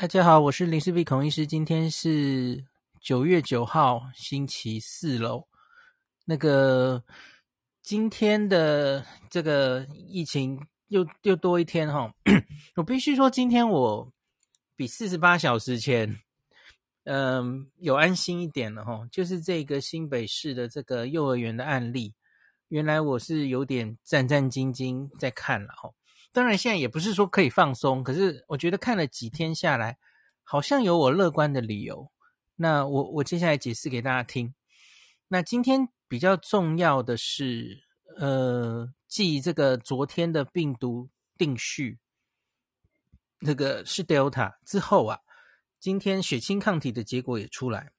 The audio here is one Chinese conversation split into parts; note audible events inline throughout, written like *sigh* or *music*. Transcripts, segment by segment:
大家好，我是林氏璧孔医师。今天是九月九号，星期四喽。那个今天的这个疫情又又多一天哈。*clears throat* 我必须说，今天我比四十八小时前，嗯，有安心一点了哈。就是这个新北市的这个幼儿园的案例，原来我是有点战战兢兢在看了哈。当然，现在也不是说可以放松，可是我觉得看了几天下来，好像有我乐观的理由。那我我接下来解释给大家听。那今天比较重要的是，呃，继这个昨天的病毒定序，那个是 Delta 之后啊，今天血清抗体的结果也出来。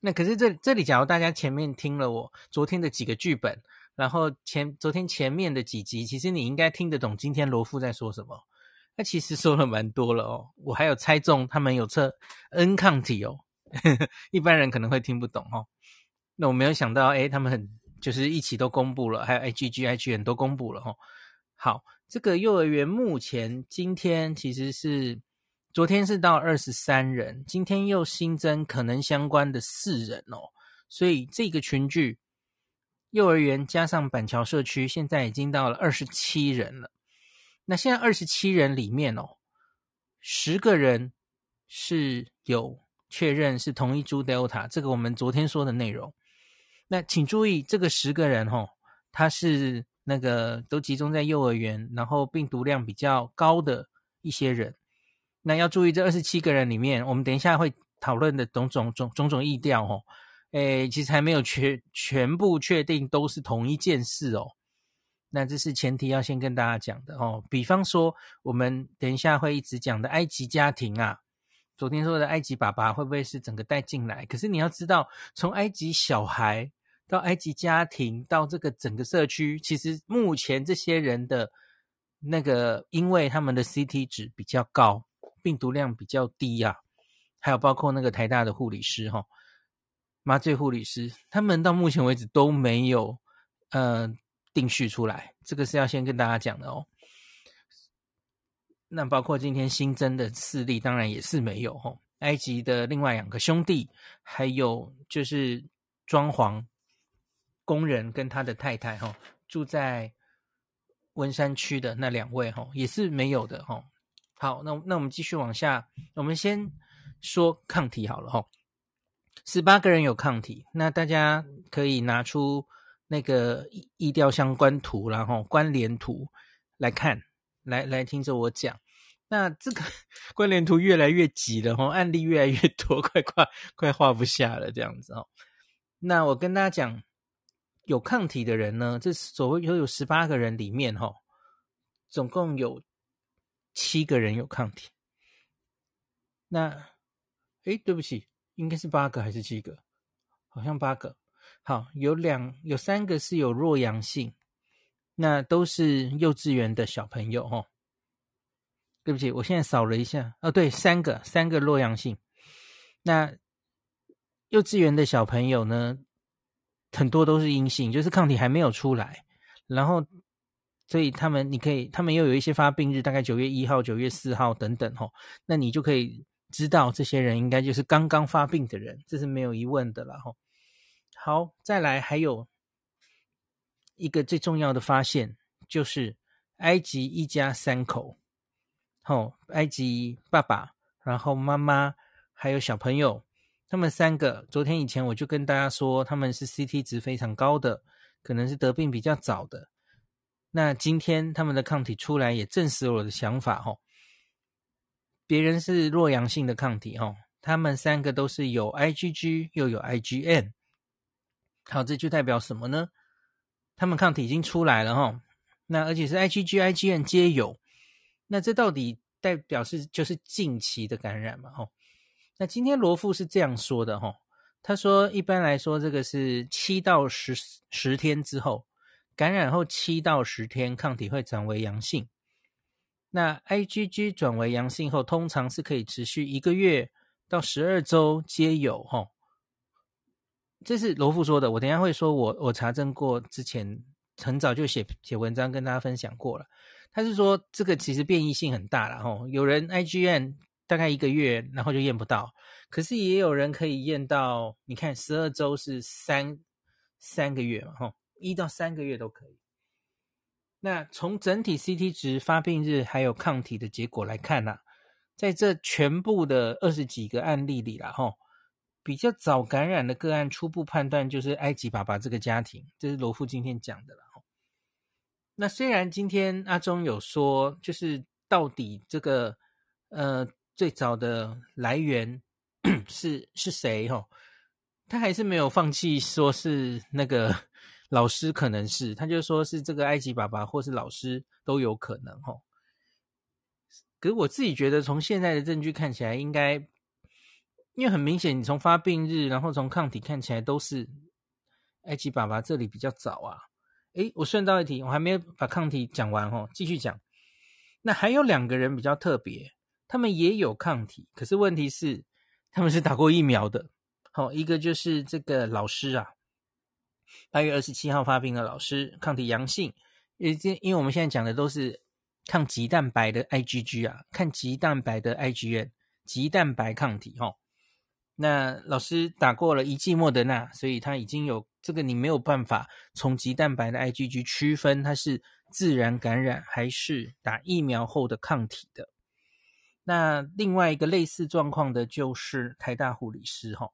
那可是这这里，假如大家前面听了我昨天的几个剧本。然后前昨天前面的几集，其实你应该听得懂今天罗副在说什么。他其实说了蛮多了哦，我还有猜中他们有测 N 抗体哦，*laughs* 一般人可能会听不懂哦。那我没有想到，诶，他们很就是一起都公布了，还有 IgG、IgM 都公布了哦。好，这个幼儿园目前今天其实是昨天是到二十三人，今天又新增可能相关的四人哦，所以这个群聚。幼儿园加上板桥社区，现在已经到了二十七人了。那现在二十七人里面哦，十个人是有确认是同一株 Delta，这个我们昨天说的内容。那请注意，这个十个人哦，他是那个都集中在幼儿园，然后病毒量比较高的一些人。那要注意，这二十七个人里面，我们等一下会讨论的种种种种种疫调哦。诶，其实还没有全全部确定都是同一件事哦。那这是前提要先跟大家讲的哦。比方说，我们等一下会一直讲的埃及家庭啊，昨天说的埃及爸爸会不会是整个带进来？可是你要知道，从埃及小孩到埃及家庭到这个整个社区，其实目前这些人的那个，因为他们的 CT 值比较高，病毒量比较低呀、啊，还有包括那个台大的护理师哈、哦。麻醉护理师，他们到目前为止都没有呃定序出来，这个是要先跟大家讲的哦。那包括今天新增的四例，当然也是没有哦。埃及的另外两个兄弟，还有就是装潢工人跟他的太太哈、哦，住在文山区的那两位哈、哦，也是没有的哈、哦。好，那那我们继续往下，我们先说抗体好了哈、哦。十八个人有抗体，那大家可以拿出那个疫调相关图，然后关联图来看，来来听着我讲。那这个 *laughs* 关联图越来越挤了哈，案例越来越多，*laughs* 快快快画不下了这样子哦。那我跟大家讲，有抗体的人呢，这所谓有有十八个人里面哈，总共有七个人有抗体。那，诶，对不起。应该是八个还是七个？好像八个。好，有两有三个是有弱阳性，那都是幼稚园的小朋友哦。对不起，我现在扫了一下，哦，对，三个三个弱阳性。那幼稚园的小朋友呢，很多都是阴性，就是抗体还没有出来。然后，所以他们你可以，他们又有一些发病日，大概九月一号、九月四号等等哦。那你就可以。知道这些人应该就是刚刚发病的人，这是没有疑问的了哈。好，再来还有一个最重要的发现，就是埃及一家三口，哦，埃及爸爸，然后妈妈还有小朋友，他们三个，昨天以前我就跟大家说他们是 CT 值非常高的，可能是得病比较早的。那今天他们的抗体出来，也证实了我的想法哈。别人是弱阳性的抗体哦，他们三个都是有 IgG 又有 IgM，好，这就代表什么呢？他们抗体已经出来了哈，那而且是 IgG、IgM 皆有，那这到底代表是就是近期的感染嘛？哈，那今天罗富是这样说的哈，他说一般来说这个是七到十十天之后感染后七到十天抗体会转为阳性。那 IgG 转为阳性后，通常是可以持续一个月到十二周皆有哈。这是罗富说的，我等下会说我我查证过，之前很早就写写文章跟大家分享过了。他是说这个其实变异性很大了哈，有人 IgM 大概一个月，然后就验不到。可是也有人可以验到，你看十二周是三三个月嘛，哈，一到三个月都可以。那从整体 CT 值、发病日还有抗体的结果来看呢、啊，在这全部的二十几个案例里啦，吼，比较早感染的个案，初步判断就是埃及爸爸这个家庭，这是罗富今天讲的啦。那虽然今天阿中有说，就是到底这个呃最早的来源 *coughs* 是是谁吼，他还是没有放弃说是那个。老师可能是，他就说是这个埃及爸爸或是老师都有可能吼。可是我自己觉得，从现在的证据看起来，应该因为很明显，你从发病日，然后从抗体看起来都是埃及爸爸这里比较早啊。诶，我顺道一提，我还没有把抗体讲完吼，继续讲。那还有两个人比较特别，他们也有抗体，可是问题是他们是打过疫苗的。好，一个就是这个老师啊。八月二十七号发病的老师抗体阳性，因为因为我们现在讲的都是抗棘蛋白的 IgG 啊，抗棘蛋白的 IgM，棘蛋白抗体哈、那老师打过了一剂莫德纳，所以他已经有这个，你没有办法从棘蛋白的 IgG 区分它是自然感染还是打疫苗后的抗体的。那另外一个类似状况的就是台大护理师哈、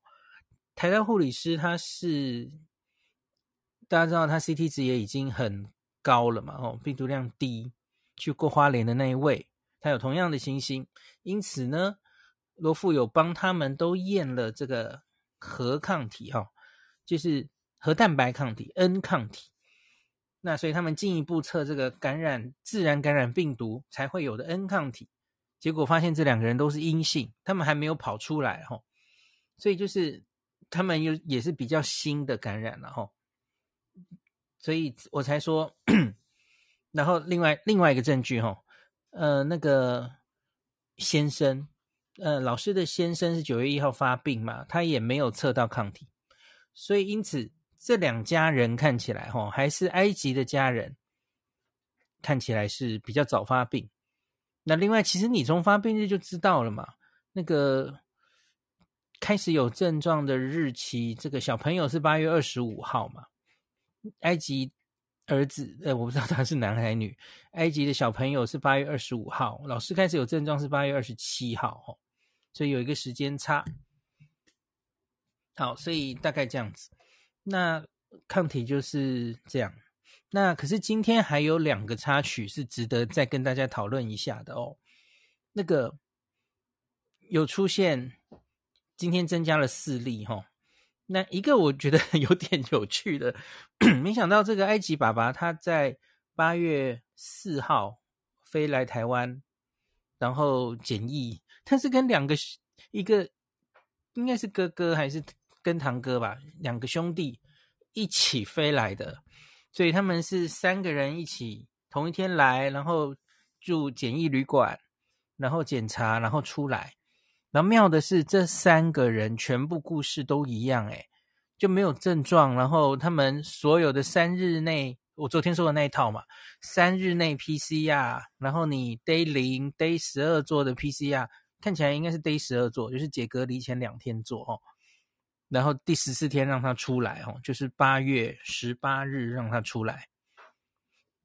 台大护理师他是。大家知道他 CT 值也已经很高了嘛？哦，病毒量低，去过花莲的那一位，他有同样的情形，因此呢，罗富有帮他们都验了这个核抗体，哈，就是核蛋白抗体 N 抗体。那所以他们进一步测这个感染自然感染病毒才会有的 N 抗体，结果发现这两个人都是阴性，他们还没有跑出来，哈，所以就是他们又也是比较新的感染了，哈。所以我才说，然后另外另外一个证据哈，呃，那个先生，呃，老师的先生是九月一号发病嘛，他也没有测到抗体，所以因此这两家人看起来哈，还是埃及的家人，看起来是比较早发病。那另外，其实你从发病日就知道了嘛，那个开始有症状的日期，这个小朋友是八月二十五号嘛。埃及儿子，呃，我不知道他是男还是女。埃及的小朋友是八月二十五号，老师开始有症状是八月二十七号，哦，所以有一个时间差。好，所以大概这样子。那抗体就是这样。那可是今天还有两个插曲是值得再跟大家讨论一下的哦。那个有出现，今天增加了四例，哈。那一个我觉得 *laughs* 有点有趣的，没想到这个埃及爸爸他在八月四号飞来台湾，然后检疫，他是跟两个一个应该是哥哥还是跟堂哥吧，两个兄弟一起飞来的，所以他们是三个人一起同一天来，然后住检疫旅馆，然后检查，然后出来。然后妙的是，这三个人全部故事都一样，诶，就没有症状。然后他们所有的三日内，我昨天说的那一套嘛，三日内 PCR，然后你 day 零、day 十二做的 PCR，看起来应该是 day 十二做，就是解隔离前两天做哦。然后第十四天让他出来哦，就是八月十八日让他出来，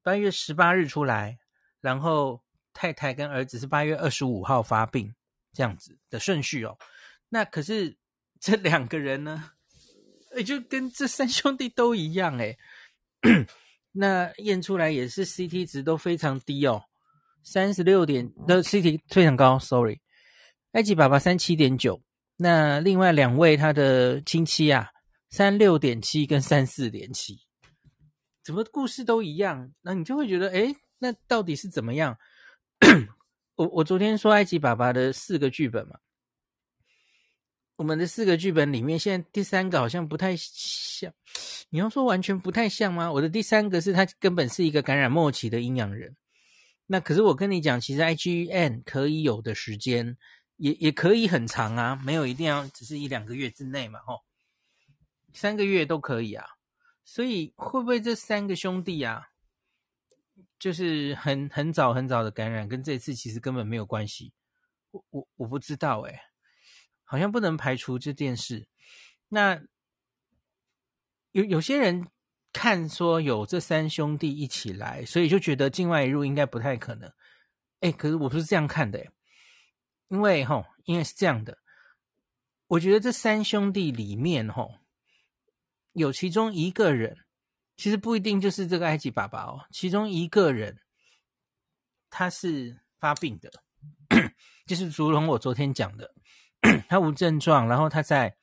八月十八日出来，然后太太跟儿子是八月二十五号发病。这样子的顺序哦，那可是这两个人呢，也就跟这三兄弟都一样哎，那验出来也是 CT 值都非常低哦，三十六点的 CT 非常高，sorry，埃及爸爸三七点九，那另外两位他的亲戚啊，三六点七跟三四点七，怎么故事都一样？那你就会觉得，诶，那到底是怎么样？*coughs* 我我昨天说埃及爸爸的四个剧本嘛，我们的四个剧本里面，现在第三个好像不太像。你要说完全不太像吗？我的第三个是他根本是一个感染末期的阴阳人。那可是我跟你讲，其实 IGN 可以有的时间也也可以很长啊，没有一定要只是一两个月之内嘛，吼，三个月都可以啊。所以会不会这三个兄弟啊？就是很很早很早的感染，跟这次其实根本没有关系。我我我不知道诶，好像不能排除这件事。那有有些人看说有这三兄弟一起来，所以就觉得境外入应该不太可能。哎，可是我不是这样看的诶，因为吼，因为是这样的，我觉得这三兄弟里面吼，有其中一个人。其实不一定就是这个埃及爸爸哦，其中一个人他是发病的，*coughs* 就是如同我昨天讲的，*clears throat* 他无症状，然后他在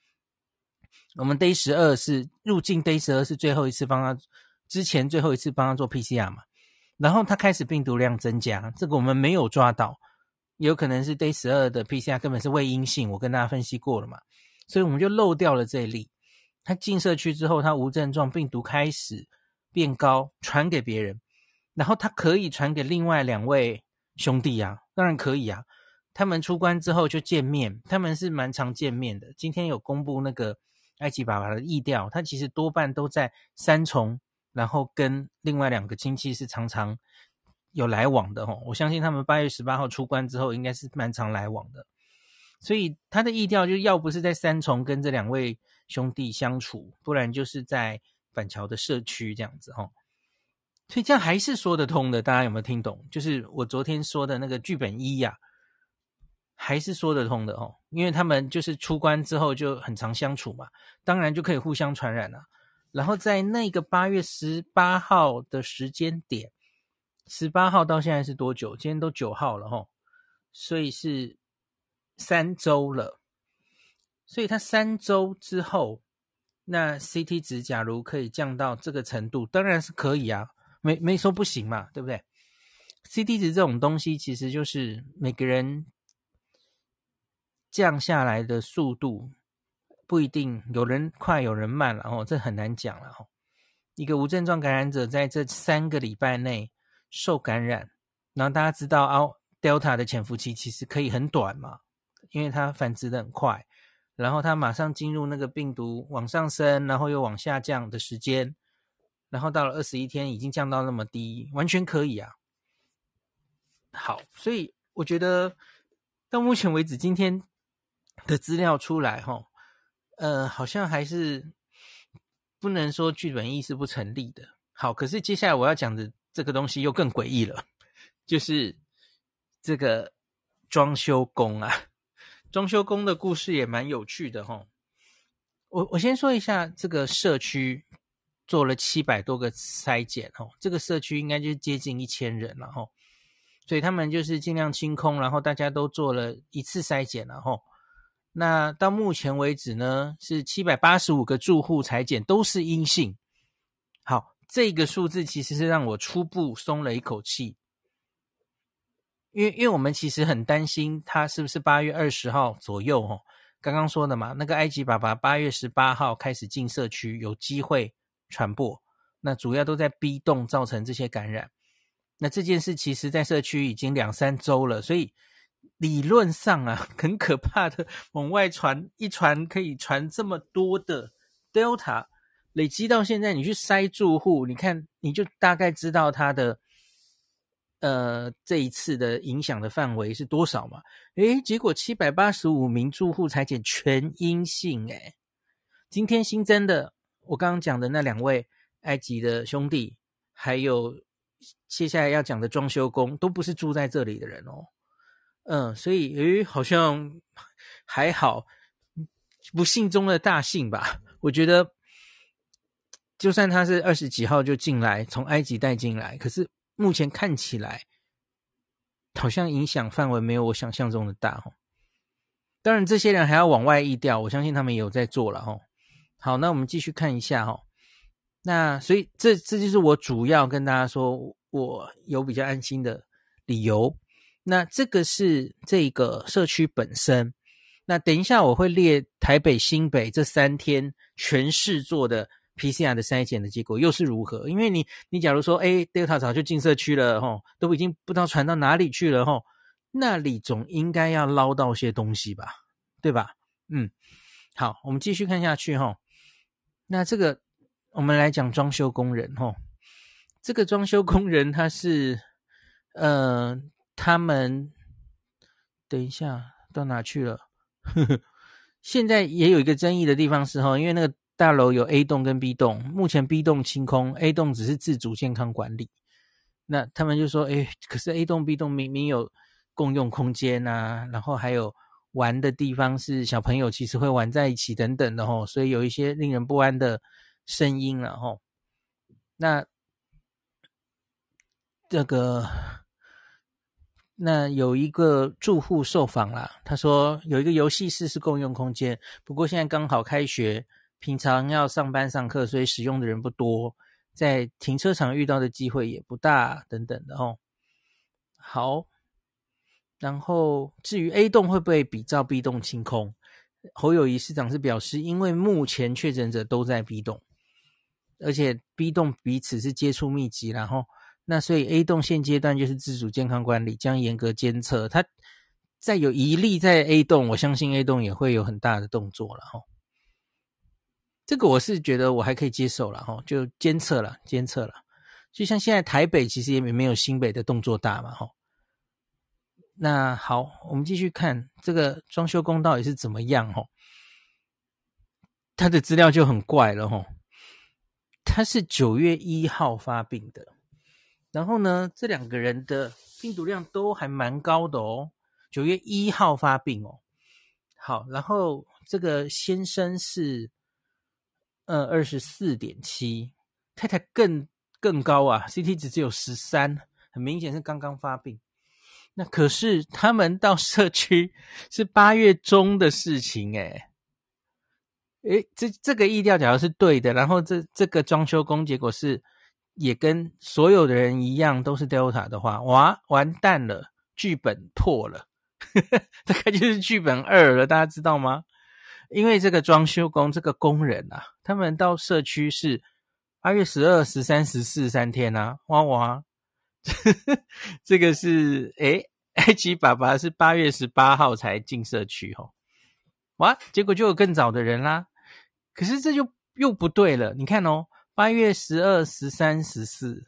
我们 day 十二是入境 day 十二是最后一次帮他之前最后一次帮他做 PCR 嘛，然后他开始病毒量增加，这个我们没有抓到，有可能是 day 十二的 PCR 根本是伪阴性，我跟大家分析过了嘛，所以我们就漏掉了这一例。他进社区之后，他无症状，病毒开始变高，传给别人，然后他可以传给另外两位兄弟啊，当然可以啊。他们出关之后就见面，他们是蛮常见面的。今天有公布那个埃及爸爸的意调，他其实多半都在三重，然后跟另外两个亲戚是常常有来往的吼。我相信他们八月十八号出关之后，应该是蛮常来往的。所以他的意调就要不是在三重跟这两位兄弟相处，不然就是在板桥的社区这样子哈。所以这样还是说得通的，大家有没有听懂？就是我昨天说的那个剧本一呀，还是说得通的哦。因为他们就是出关之后就很常相处嘛，当然就可以互相传染了。然后在那个八月十八号的时间点，十八号到现在是多久？今天都九号了哈，所以是。三周了，所以他三周之后，那 CT 值假如可以降到这个程度，当然是可以啊，没没说不行嘛，对不对？CT 值这种东西其实就是每个人降下来的速度不一定，有人快，有人慢，然后这很难讲了哈。一个无症状感染者在这三个礼拜内受感染，然后大家知道啊，Delta 的潜伏期其实可以很短嘛。因为它繁殖的很快，然后它马上进入那个病毒往上升，然后又往下降的时间，然后到了二十一天已经降到那么低，完全可以啊。好，所以我觉得到目前为止，今天的资料出来，哈，呃，好像还是不能说剧本意是不成立的。好，可是接下来我要讲的这个东西又更诡异了，就是这个装修工啊。装修工的故事也蛮有趣的哈，我我先说一下这个社区做了七百多个筛检齁，这个社区应该就接近一千人了齁，所以他们就是尽量清空，然后大家都做了一次筛检了齁。那到目前为止呢，是七百八十五个住户裁剪都是阴性。好，这个数字其实是让我初步松了一口气。因为，因为我们其实很担心他是不是八月二十号左右哦，刚刚说的嘛，那个埃及爸爸八月十八号开始进社区，有机会传播。那主要都在 B 栋造成这些感染。那这件事其实在社区已经两三周了，所以理论上啊，*laughs* 很可怕的往外传，一传可以传这么多的 Delta，累积到现在，你去筛住户，你看你就大概知道他的。呃，这一次的影响的范围是多少嘛？诶，结果七百八十五名住户采检全阴性，诶，今天新增的，我刚刚讲的那两位埃及的兄弟，还有接下来要讲的装修工，都不是住在这里的人哦。嗯，所以诶，好像还好，不幸中的大幸吧。我觉得，就算他是二十几号就进来，从埃及带进来，可是。目前看起来，好像影响范围没有我想象中的大哦。当然，这些人还要往外溢掉，我相信他们也有在做了哦。好，那我们继续看一下哦。那所以这这就是我主要跟大家说，我有比较安心的理由。那这个是这个社区本身。那等一下我会列台北、新北这三天全市做的。PCR 的筛检的结果又是如何？因为你，你假如说，哎，Delta 早就进社区了，吼，都已经不知道传到哪里去了，吼，那里总应该要捞到些东西吧，对吧？嗯，好，我们继续看下去，吼。那这个，我们来讲装修工人，吼，这个装修工人他是，呃，他们等一下，到哪去了？呵呵，现在也有一个争议的地方是哈，因为那个大楼有 A 栋跟 B 栋，目前 B 栋清空，A 栋只是自主健康管理。那他们就说，哎，可是 A 栋 B 栋明明有共用空间啊，然后还有玩的地方是小朋友其实会玩在一起等等的吼，所以有一些令人不安的声音了吼。那这个。那有一个住户受访啦，他说有一个游戏室是共用空间，不过现在刚好开学，平常要上班上课，所以使用的人不多，在停车场遇到的机会也不大，等等的哦。好，然后至于 A 栋会不会比照 B 栋清空，侯友谊市长是表示，因为目前确诊者都在 B 栋，而且 B 栋彼此是接触密集，然后。那所以 A 栋现阶段就是自主健康管理，将严格监测。它再有一例在 A 栋，我相信 A 栋也会有很大的动作了哈。这个我是觉得我还可以接受了哈，就监测了，监测了。就像现在台北其实也没没有新北的动作大嘛哈。那好，我们继续看这个装修工到底是怎么样哈。他的资料就很怪了哈，他是九月一号发病的。然后呢，这两个人的病毒量都还蛮高的哦。九月一号发病哦，好，然后这个先生是呃二十四点七，太太更更高啊，CT 值只有十三，很明显是刚刚发病。那可是他们到社区是八月中的事情诶，诶，这这个疫调假如是对的，然后这这个装修工结果是。也跟所有的人一样都是 Delta 的话，哇，完蛋了，剧本破了，*laughs* 这个就是剧本二了，大家知道吗？因为这个装修工这个工人啊，他们到社区是八月十二、十三、十四三天啊，哇哇，*laughs* 这个是诶，埃及爸爸是八月十八号才进社区吼，哇，结果就有更早的人啦，可是这就又不对了，你看哦。八月十二、十三、十四，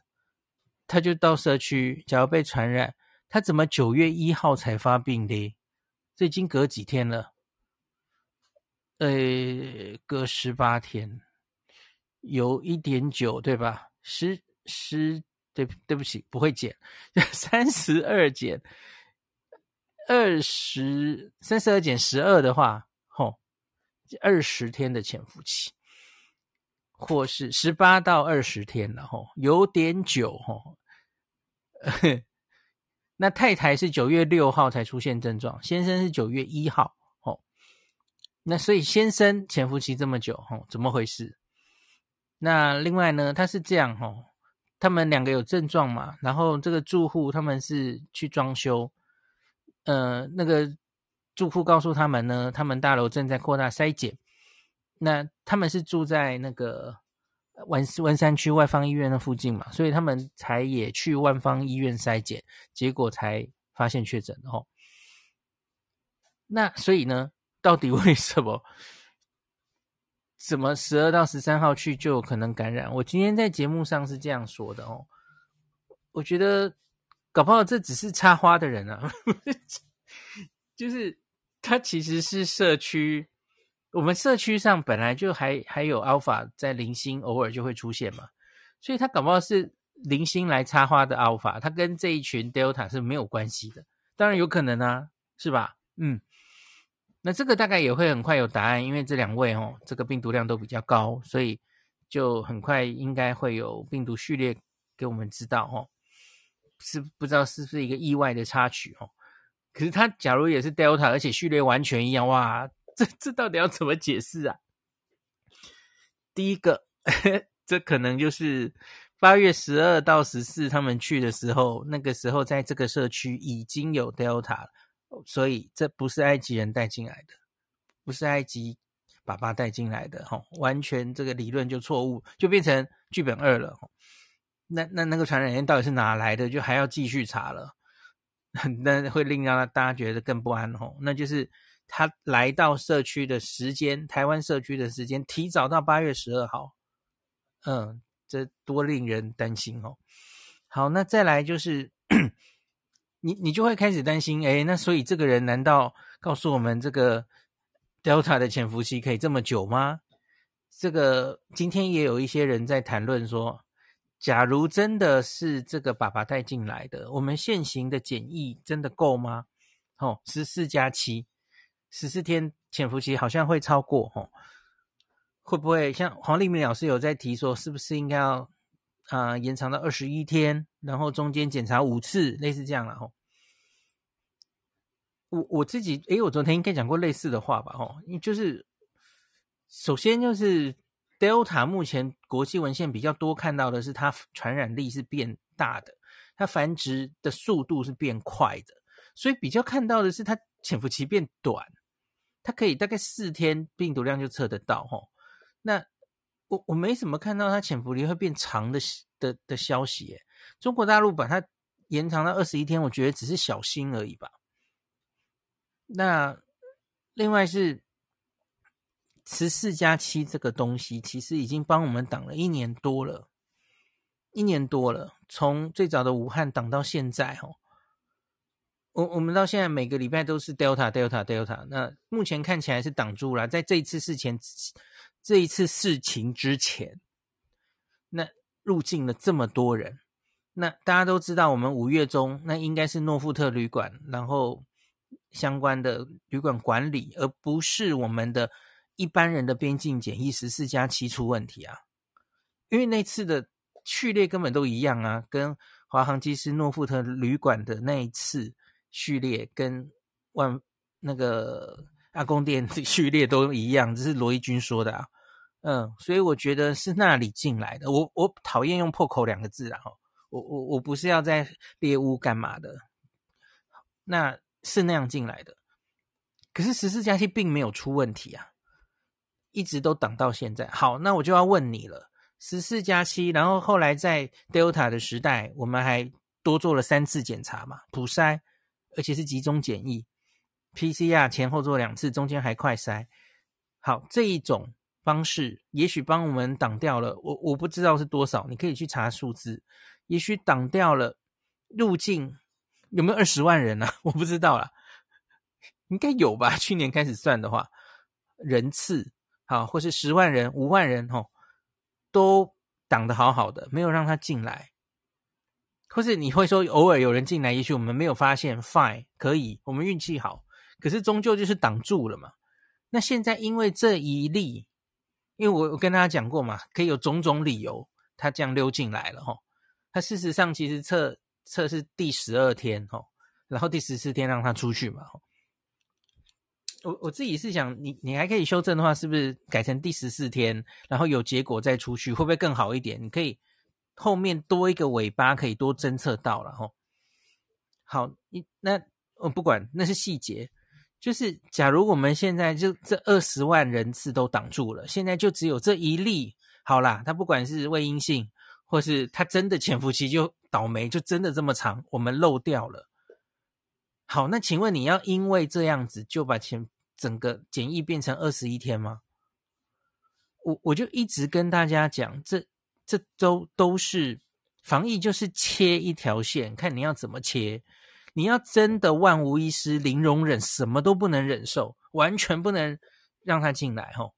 他就到社区，假如被传染，他怎么九月一号才发病的？这已经隔几天了？呃，隔十八天，有一点九，对吧？十十，对，对不起，不会减，*laughs* 三十二减二十，三十二减十二的话，吼，二十天的潜伏期。或是十八到二十天了吼，有点久吼。*laughs* 那太太是九月六号才出现症状，先生是九月一号哦。那所以先生潜伏期这么久吼，怎么回事？那另外呢，他是这样吼，他们两个有症状嘛，然后这个住户他们是去装修，呃，那个住户告诉他们呢，他们大楼正在扩大筛检。那他们是住在那个万万山区万芳医院的附近嘛，所以他们才也去万芳医院筛检，结果才发现确诊哦。那所以呢，到底 *laughs* 为什么？怎么十二到十三号去就有可能感染？我今天在节目上是这样说的哦。我觉得搞不好这只是插花的人啊，*laughs* 就是他其实是社区。我们社区上本来就还还有 Alpha 在零星偶尔就会出现嘛，所以他搞不好是零星来插花的 Alpha，他跟这一群 Delta 是没有关系的，当然有可能啊，是吧？嗯，那这个大概也会很快有答案，因为这两位哦，这个病毒量都比较高，所以就很快应该会有病毒序列给我们知道哦，是不知道是不是一个意外的插曲哦？可是他假如也是 Delta，而且序列完全一样，哇！这这到底要怎么解释啊？第一个，*laughs* 这可能就是八月十二到十四他们去的时候，那个时候在这个社区已经有 Delta，了所以这不是埃及人带进来的，不是埃及爸爸带进来的，哈，完全这个理论就错误，就变成剧本二了。那那那个传染源到底是哪来的？就还要继续查了，*laughs* 那会令让大家觉得更不安，吼，那就是。他来到社区的时间，台湾社区的时间提早到八月十二号，嗯，这多令人担心哦。好，那再来就是 *coughs* 你你就会开始担心，哎，那所以这个人难道告诉我们这个 Delta 的潜伏期可以这么久吗？这个今天也有一些人在谈论说，假如真的是这个爸爸带进来的，我们现行的检疫真的够吗？哦，十四加七，十四天潜伏期好像会超过哦，会不会像黄立明老师有在提说，是不是应该要啊、延长到二十一天，然后中间检查五次，类似这样了吼？我我自己，诶，我昨天应该讲过类似的话吧？吼，就是。首先就是 Delta，目前国际文献比较多看到的是它传染力是变大的，它繁殖的速度是变快的，所以比较看到的是它潜伏期变短，它可以大概四天病毒量就测得到哦。那我我没什么看到它潜伏期会变长的的的消息耶。中国大陆把它延长到二十一天，我觉得只是小心而已吧。那另外是。十四加七这个东西，其实已经帮我们挡了一年多了，一年多了，从最早的武汉挡到现在，哦，我我们到现在每个礼拜都是 Delta Delta Delta，那目前看起来是挡住了，在这一次事前，这一次事情之前，那入境了这么多人，那大家都知道，我们五月中那应该是诺富特旅馆，然后相关的旅馆管理，而不是我们的。一般人的边境检疫十四加七出问题啊，因为那次的序列根本都一样啊，跟华航机师诺富特旅馆的那一次序列跟万那个阿公店序列都一样，这是罗一军说的啊，嗯，所以我觉得是那里进来的。我我讨厌用破口两个字啊，我我我不是要在猎屋干嘛的，那是那样进来的。可是十四加七并没有出问题啊。一直都挡到现在。好，那我就要问你了：十四加七，然后后来在 Delta 的时代，我们还多做了三次检查嘛，普筛，而且是集中检疫，PCR 前后做两次，中间还快筛。好，这一种方式也许帮我们挡掉了，我我不知道是多少，你可以去查数字，也许挡掉了入境有没有二十万人啊？*laughs* 我不知道啦，应该有吧？去年开始算的话，人次。好，或是十万人、五万人，吼，都挡得好好的，没有让他进来。或是你会说，偶尔有人进来，也许我们没有发现，fine，可以，我们运气好。可是终究就是挡住了嘛。那现在因为这一例，因为我我跟大家讲过嘛，可以有种种理由，他这样溜进来了，吼。他事实上其实测测是第十二天，吼，然后第十四天让他出去嘛，我我自己是想，你你还可以修正的话，是不是改成第十四天，然后有结果再出去，会不会更好一点？你可以后面多一个尾巴，可以多侦测到了吼。好，你那我不管，那是细节。就是假如我们现在就这二十万人次都挡住了，现在就只有这一例，好啦，他不管是未阴性，或是他真的潜伏期就倒霉，就真的这么长，我们漏掉了。好，那请问你要因为这样子就把前整个检疫变成二十一天吗？我我就一直跟大家讲，这这都都是防疫，就是切一条线，看你要怎么切。你要真的万无一失、零容忍，什么都不能忍受，完全不能让他进来。吼，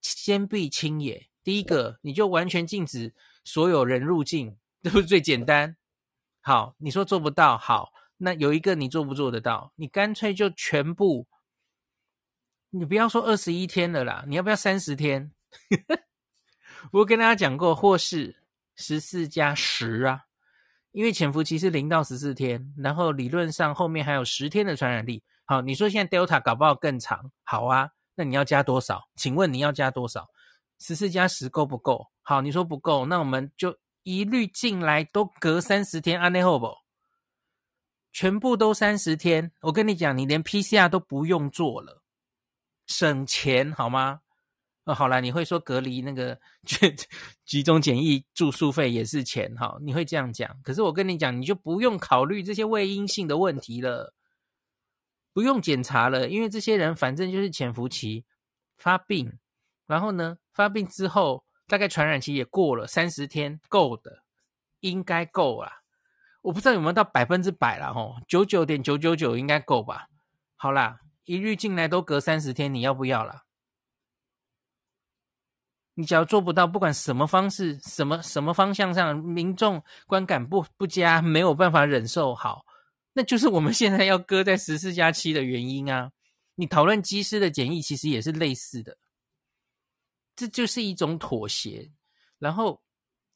先避清野。第一个，你就完全禁止所有人入境，这是最简单？好，你说做不到，好，那有一个你做不做得到？你干脆就全部。你不要说二十一天了啦，你要不要三十天？我跟大家讲过，或是十四加十啊，因为潜伏期是零到十四天，然后理论上后面还有十天的传染力。好，你说现在 Delta 搞不好更长，好啊，那你要加多少？请问你要加多少？十四加十够不够？好，你说不够，那我们就一律进来都隔三十天，安内好不？全部都三十天，我跟你讲，你连 PCR 都不用做了。省钱好吗？哦，好啦，你会说隔离那个集中检疫住宿费也是钱哈？你会这样讲？可是我跟你讲，你就不用考虑这些未阴性的问题了，不用检查了，因为这些人反正就是潜伏期发病，然后呢，发病之后大概传染期也过了三十天，够的，应该够啦。我不知道有没有到百分之百了吼，九九点九九九应该够吧？好啦，一律进来都隔三十天，你要不要啦？你只要做不到，不管什么方式、什么什么方向上，民众观感不不佳，没有办法忍受，好，那就是我们现在要搁在十四加七的原因啊。你讨论机师的检疫，其实也是类似的，这就是一种妥协。然后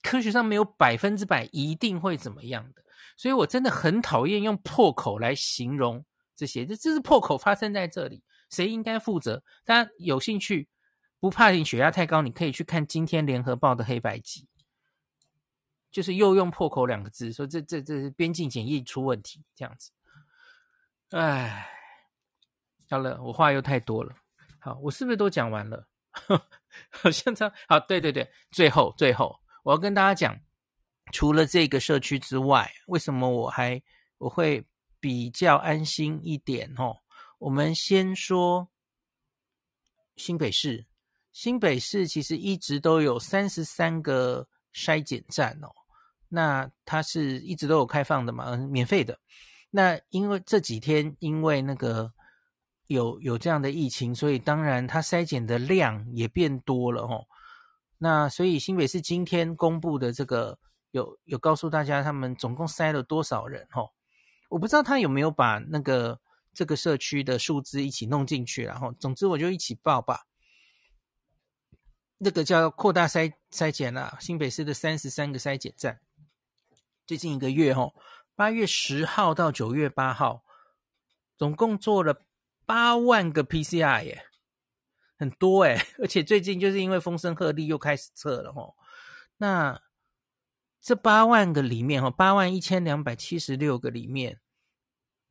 科学上没有百分之百一定会怎么样的，所以我真的很讨厌用破口来形容这些。这这是破口发生在这里，谁应该负责？大家有兴趣？不怕你血压太高，你可以去看今天联合报的黑白集，就是又用破口两个字说这这这是边境检疫出问题这样子。哎，好了，我话又太多了。好，我是不是都讲完了？*laughs* 好像这样。好，对对对，最后最后我要跟大家讲，除了这个社区之外，为什么我还我会比较安心一点？哦，我们先说新北市。新北市其实一直都有三十三个筛检站哦，那它是一直都有开放的嘛，免费的。那因为这几天因为那个有有这样的疫情，所以当然它筛检的量也变多了哦。那所以新北市今天公布的这个有有告诉大家他们总共筛了多少人哦，我不知道他有没有把那个这个社区的数字一起弄进去，然后总之我就一起报吧。那个叫扩大筛筛检啦，新北市的三十三个筛检站，最近一个月吼，八月十号到九月八号，总共做了八万个 PCR 耶，很多诶，*laughs* 而且最近就是因为风声鹤唳又开始测了吼，那这八万个里面吼，八万一千两百七十六个里面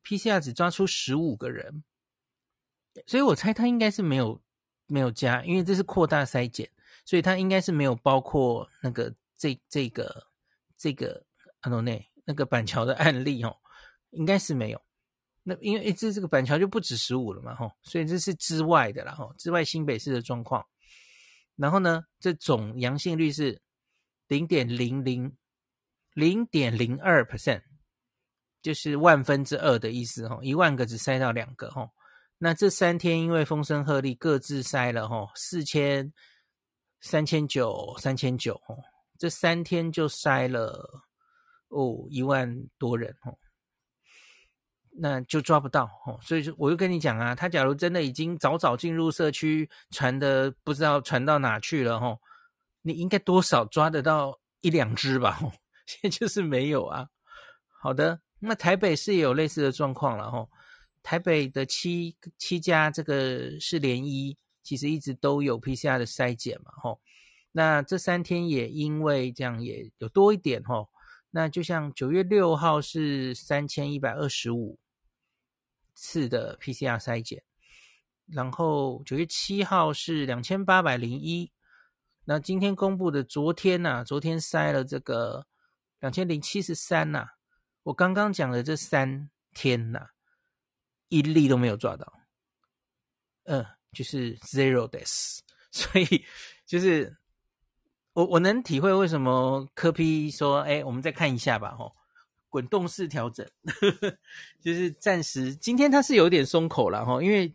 ，PCR 只抓出十五个人，所以我猜他应该是没有没有加，因为这是扩大筛检。所以它应该是没有包括那个这这个这个阿诺内那个板桥的案例哦，应该是没有。那因为这这个板桥就不止十五了嘛吼，所以这是之外的啦吼，之外新北市的状况。然后呢，这总阳性率是零点零零零点零二 percent，就是万分之二的意思吼，一万个只筛到两个吼。那这三天因为风声鹤唳各自筛了吼四千。三千九，三千九哦，这三天就筛了哦一万多人哦，那就抓不到哦，所以说我就跟你讲啊，他假如真的已经早早进入社区，传的不知道传到哪去了哦，你应该多少抓得到一两只吧？哦，*laughs* 现在就是没有啊。好的，那台北市也有类似的状况了哦，台北的七七家这个是联医。其实一直都有 PCR 的筛检嘛，吼，那这三天也因为这样也有多一点，吼，那就像九月六号是三千一百二十五次的 PCR 筛检，然后九月七号是两千八百零一，那今天公布的昨天呐、啊，昨天筛了这个两千零七十三呐，我刚刚讲的这三天呐、一例都没有抓到，嗯。就是 zero days，所以就是我我能体会为什么柯批说，哎，我们再看一下吧，吼，滚动式调整，呵呵，就是暂时今天它是有点松口了，吼，因为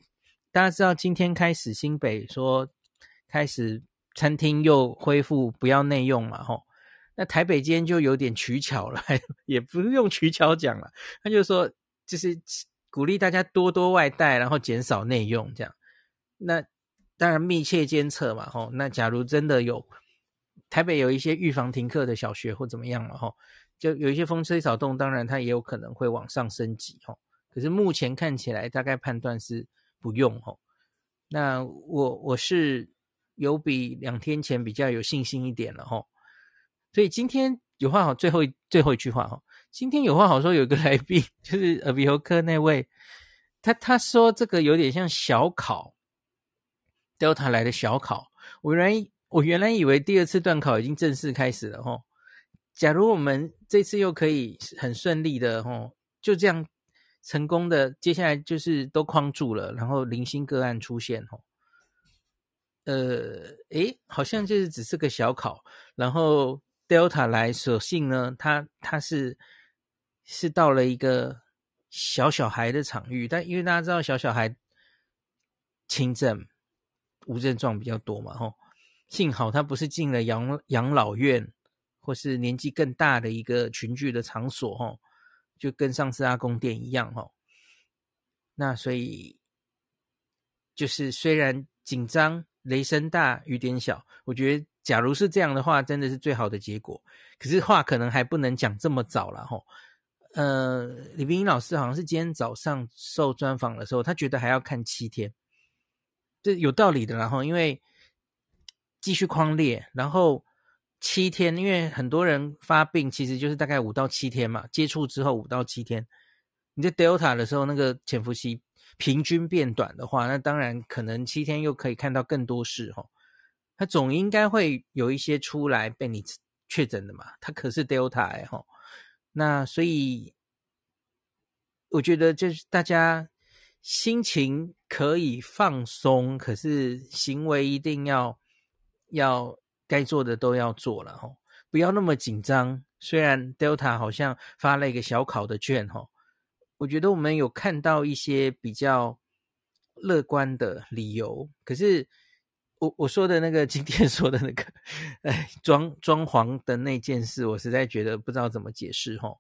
大家知道今天开始新北说开始餐厅又恢复不要内用嘛，吼，那台北今天就有点取巧了，*laughs* 也不是用取巧讲了，他就说就是鼓励大家多多外带，然后减少内用这样。那当然密切监测嘛，吼。那假如真的有台北有一些预防停课的小学或怎么样了，吼，就有一些风吹草动，当然它也有可能会往上升级，吼。可是目前看起来，大概判断是不用，吼。那我我是有比两天前比较有信心一点了，吼。所以今天有话好，最后最后一句话，吼。今天有话好说，有个来宾就是耳鼻喉科那位，他他说这个有点像小考。Delta 来的小考，我原来我原来以为第二次段考已经正式开始了齁。假如我们这次又可以很顺利的齁，就这样成功的，接下来就是都框住了，然后零星个案出现齁。呃，诶，好像就是只是个小考，然后 Delta 来，所幸呢，它它是是到了一个小小孩的场域，但因为大家知道小小孩轻症、无症状比较多嘛，吼，幸好他不是进了养养老院或是年纪更大的一个群聚的场所，吼，就跟上次阿公店一样，吼，那所以就是虽然紧张。雷声大雨点小，我觉得假如是这样的话，真的是最好的结果。可是话可能还不能讲这么早了吼。呃，李冰英老师好像是今天早上受专访的时候，他觉得还要看七天，这有道理的。然后因为继续框列，然后七天，因为很多人发病其实就是大概五到七天嘛，接触之后五到七天，你在 Delta 的时候那个潜伏期。平均变短的话，那当然可能七天又可以看到更多事哈。他总应该会有一些出来被你确诊的嘛。他可是 Delta 哎哈。那所以我觉得就是大家心情可以放松，可是行为一定要要该做的都要做了哈，不要那么紧张。虽然 Delta 好像发了一个小考的卷哦。我觉得我们有看到一些比较乐观的理由，可是我我说的那个今天说的那个，*laughs* 哎，装装潢的那件事，我实在觉得不知道怎么解释齁。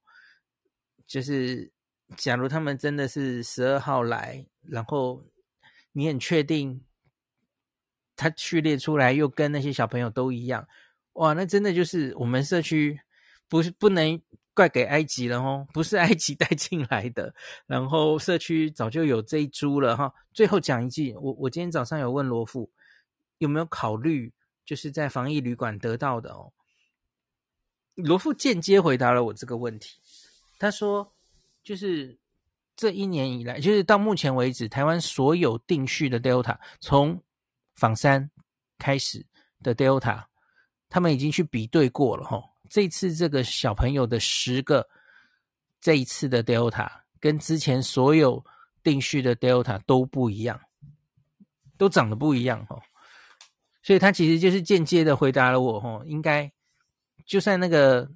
就是假如他们真的是十二号来，然后你很确定他序列出来又跟那些小朋友都一样，哇，那真的就是我们社区不是不能。怪给埃及了哦，不是 *laughs* 埃及带进来的，然后社区早就有这一株了哈。最后讲一句，我我今天早上有问罗富有没有考虑，就是在防疫旅馆得到的哦。罗富间接回答了我这个问题，他说，就是这一年以来，就是到目前为止，台湾所有定序的 Delta，从仿山开始的 Delta，他们已经去比对过了哈。这次这个小朋友的十个，这一次的 Delta 跟之前所有定序的 Delta 都不一样，都长得不一样哦。所以他其实就是间接的回答了我哦，应该就算那个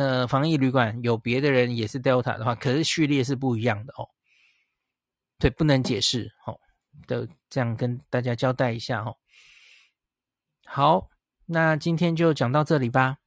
呃防疫旅馆有别的人也是 Delta 的话，可是序列是不一样的哦。对，不能解释哦，都这样跟大家交代一下哦。好，那今天就讲到这里吧。